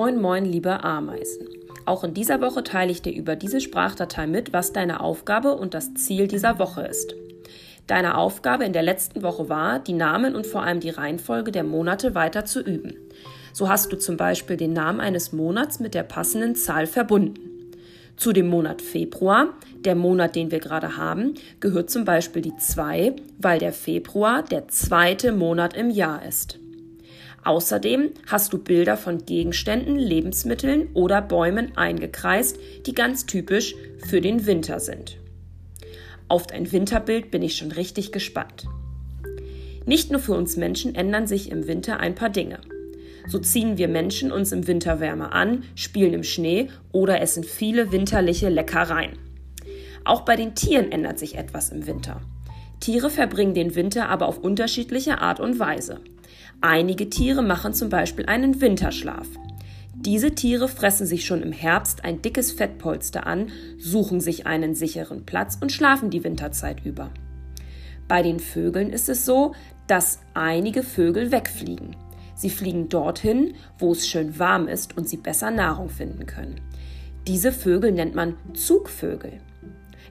Moin, moin, liebe Ameisen. Auch in dieser Woche teile ich dir über diese Sprachdatei mit, was deine Aufgabe und das Ziel dieser Woche ist. Deine Aufgabe in der letzten Woche war, die Namen und vor allem die Reihenfolge der Monate weiter zu üben. So hast du zum Beispiel den Namen eines Monats mit der passenden Zahl verbunden. Zu dem Monat Februar, der Monat, den wir gerade haben, gehört zum Beispiel die 2, weil der Februar der zweite Monat im Jahr ist. Außerdem hast du Bilder von Gegenständen, Lebensmitteln oder Bäumen eingekreist, die ganz typisch für den Winter sind. Auf dein Winterbild bin ich schon richtig gespannt. Nicht nur für uns Menschen ändern sich im Winter ein paar Dinge. So ziehen wir Menschen uns im Winter wärmer an, spielen im Schnee oder essen viele winterliche Leckereien. Auch bei den Tieren ändert sich etwas im Winter. Tiere verbringen den Winter aber auf unterschiedliche Art und Weise. Einige Tiere machen zum Beispiel einen Winterschlaf. Diese Tiere fressen sich schon im Herbst ein dickes Fettpolster an, suchen sich einen sicheren Platz und schlafen die Winterzeit über. Bei den Vögeln ist es so, dass einige Vögel wegfliegen. Sie fliegen dorthin, wo es schön warm ist und sie besser Nahrung finden können. Diese Vögel nennt man Zugvögel.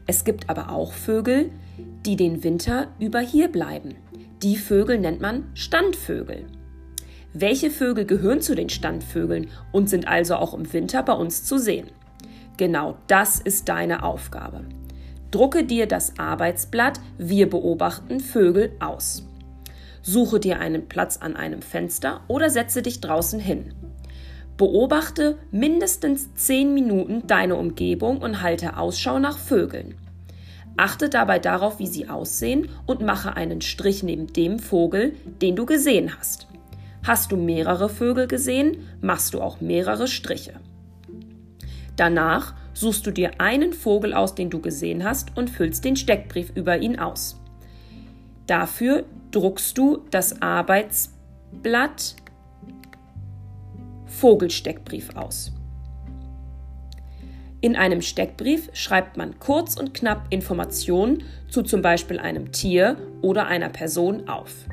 Es gibt aber auch Vögel, die den Winter über hier bleiben. Die Vögel nennt man Standvögel. Welche Vögel gehören zu den Standvögeln und sind also auch im Winter bei uns zu sehen? Genau das ist deine Aufgabe. Drucke dir das Arbeitsblatt Wir beobachten Vögel aus. Suche dir einen Platz an einem Fenster oder setze dich draußen hin. Beobachte mindestens 10 Minuten deine Umgebung und halte Ausschau nach Vögeln. Achte dabei darauf, wie sie aussehen und mache einen Strich neben dem Vogel, den du gesehen hast. Hast du mehrere Vögel gesehen, machst du auch mehrere Striche. Danach suchst du dir einen Vogel aus, den du gesehen hast und füllst den Steckbrief über ihn aus. Dafür druckst du das Arbeitsblatt Vogelsteckbrief aus. In einem Steckbrief schreibt man kurz und knapp Informationen zu zum Beispiel einem Tier oder einer Person auf.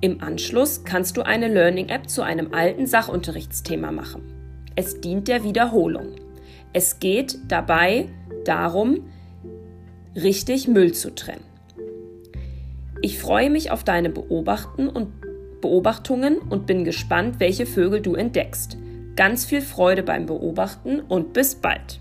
Im Anschluss kannst du eine Learning-App zu einem alten Sachunterrichtsthema machen. Es dient der Wiederholung. Es geht dabei darum, richtig Müll zu trennen. Ich freue mich auf deine Beobachten und Beobachtungen und bin gespannt, welche Vögel du entdeckst. Ganz viel Freude beim Beobachten und bis bald.